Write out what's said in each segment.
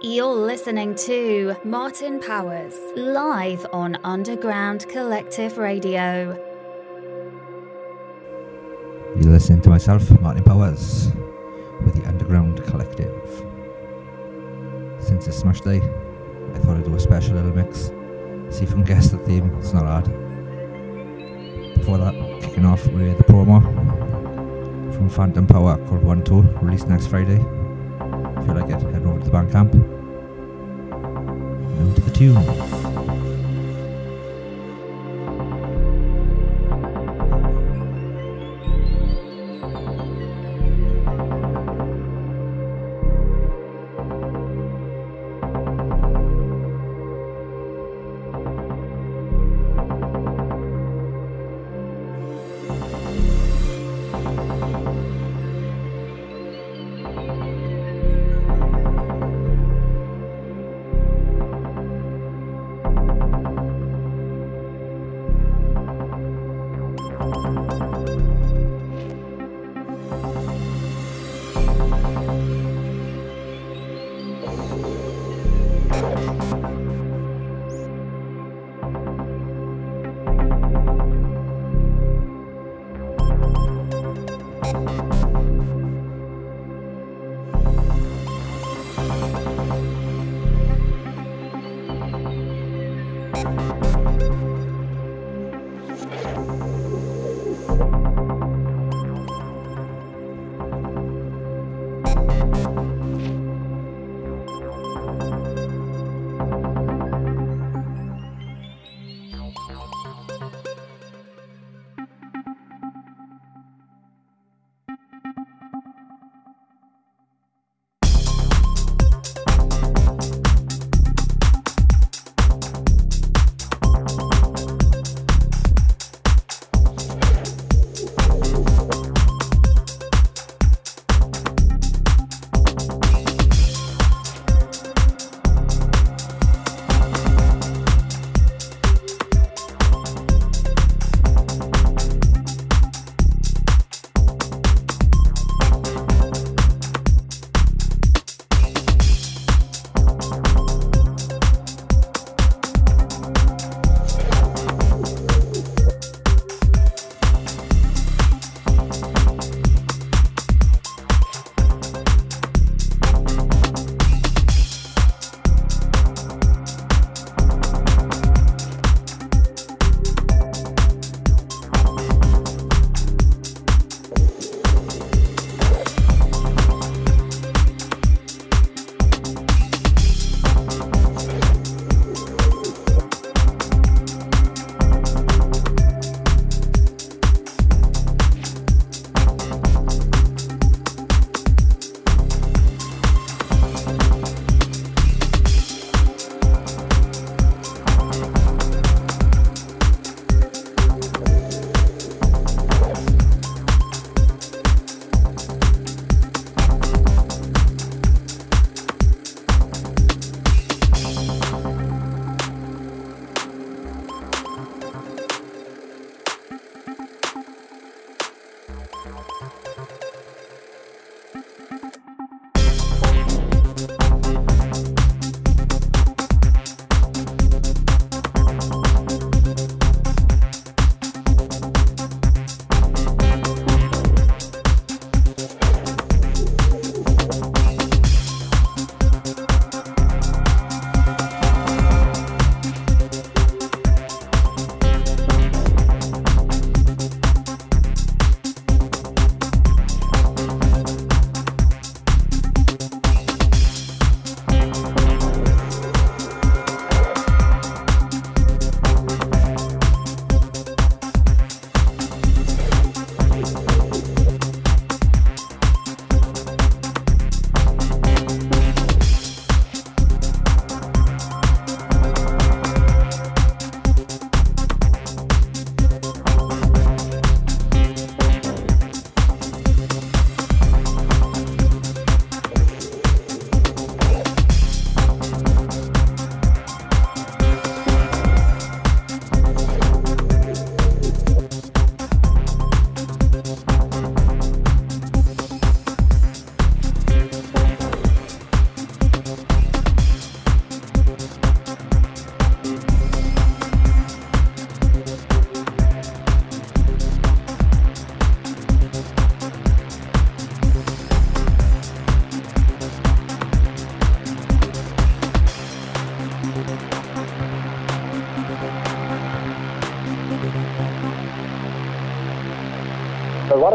You're listening to Martin Powers live on Underground Collective Radio. You're listening to myself, Martin Powers, with the Underground Collective. Since it's Smash Day, I thought I'd do a special little mix. See if you can guess the theme, it's not hard. Before that, kicking off with the promo from Phantom Power called 1 2, released next Friday. If you like it, head over to the Bandcamp. Now to the tune.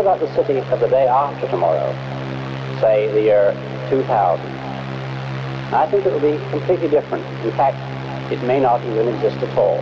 About the city of the day after tomorrow? Say the year 2000. I think it will be completely different. In fact, it may not even exist at all.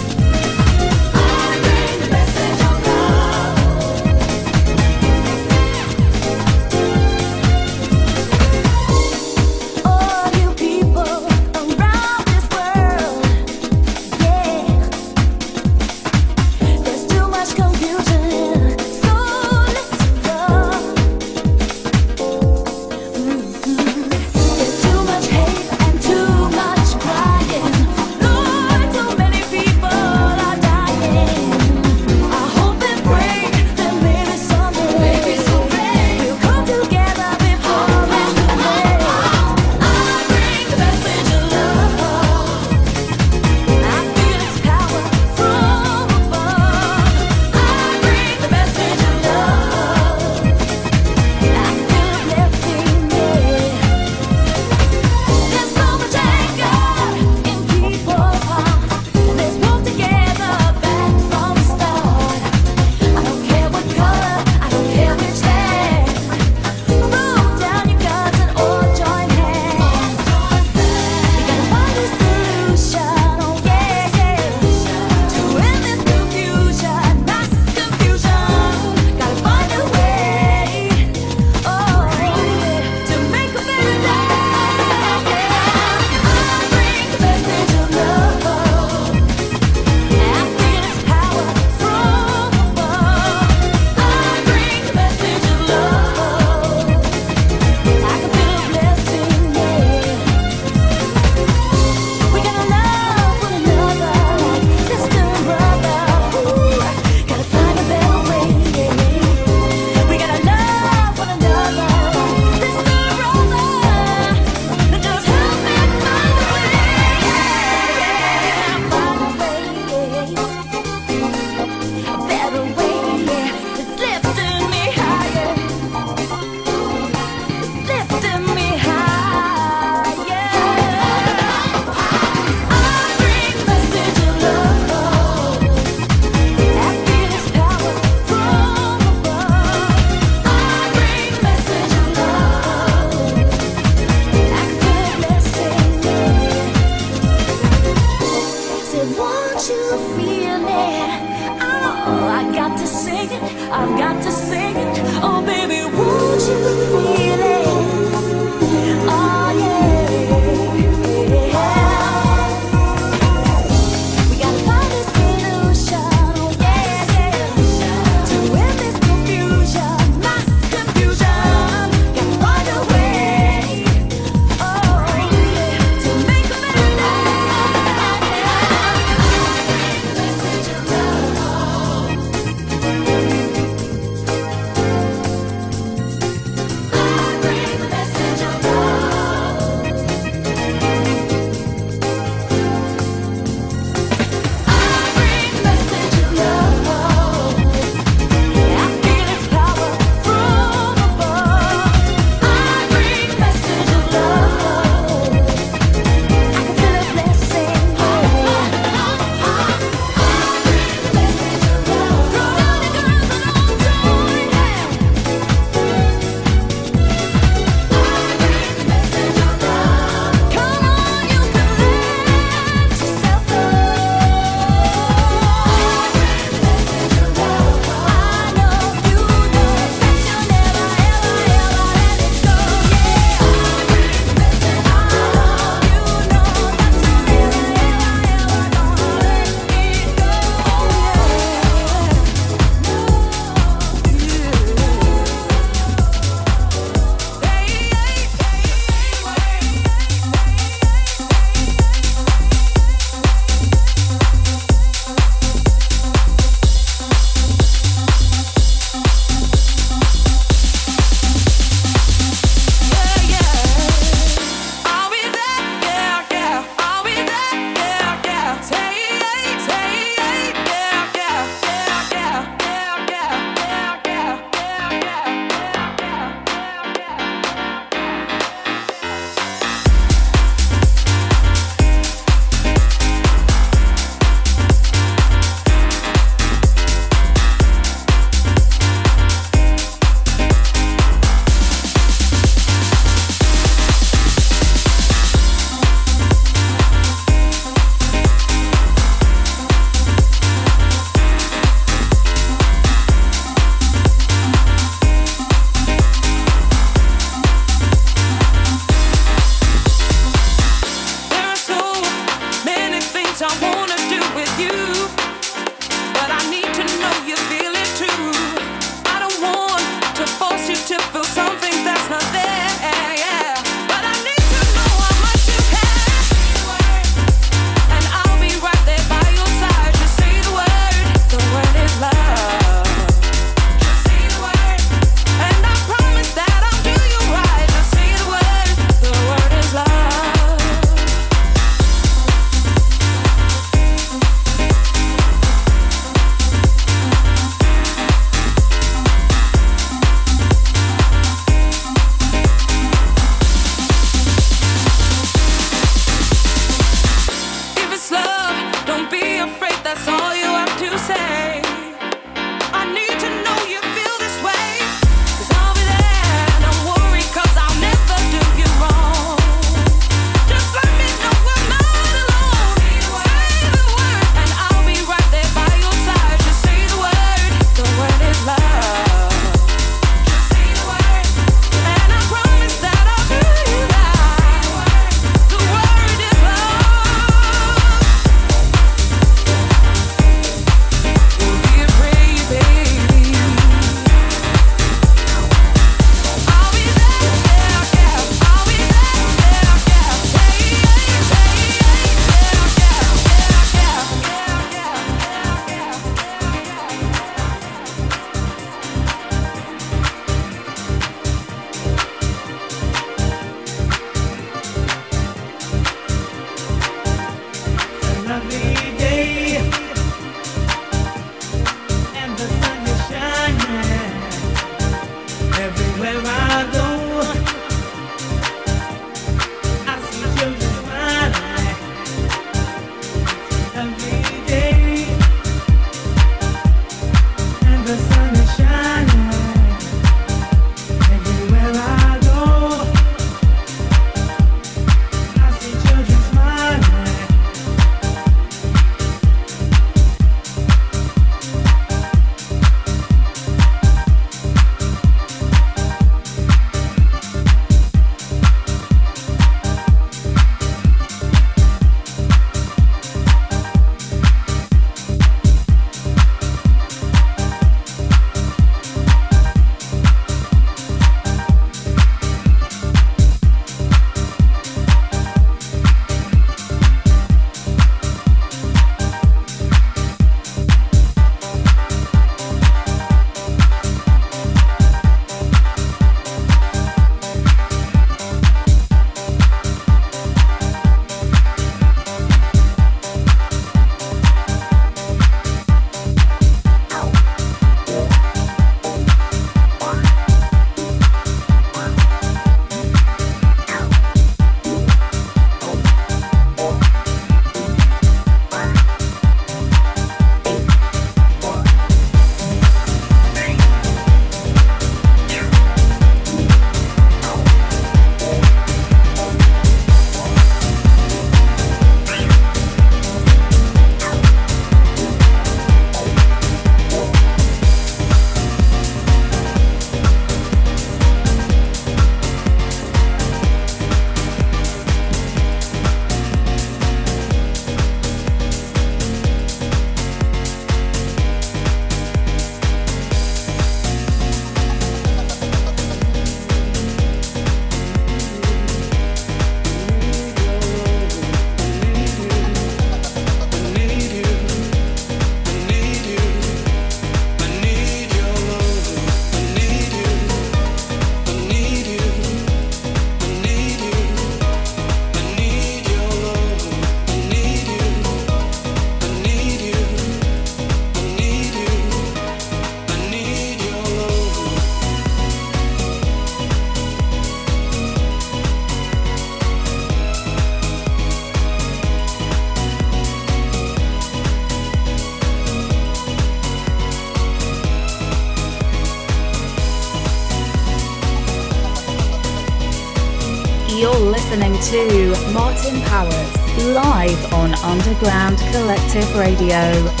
To Martin Powers live on Underground Collective Radio.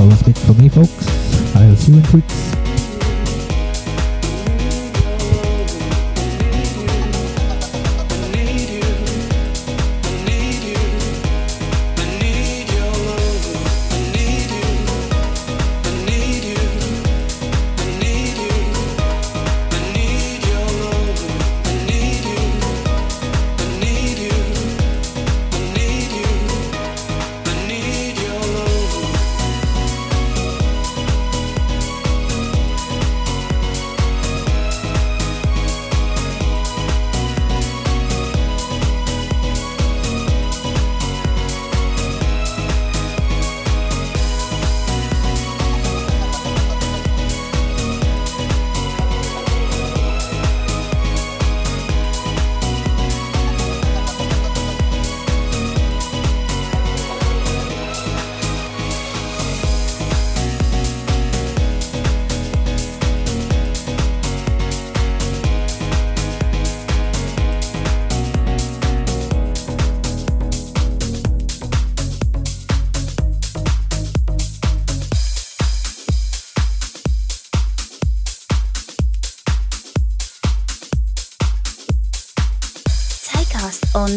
On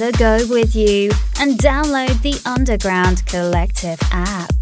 the go with you and download the Underground Collective app.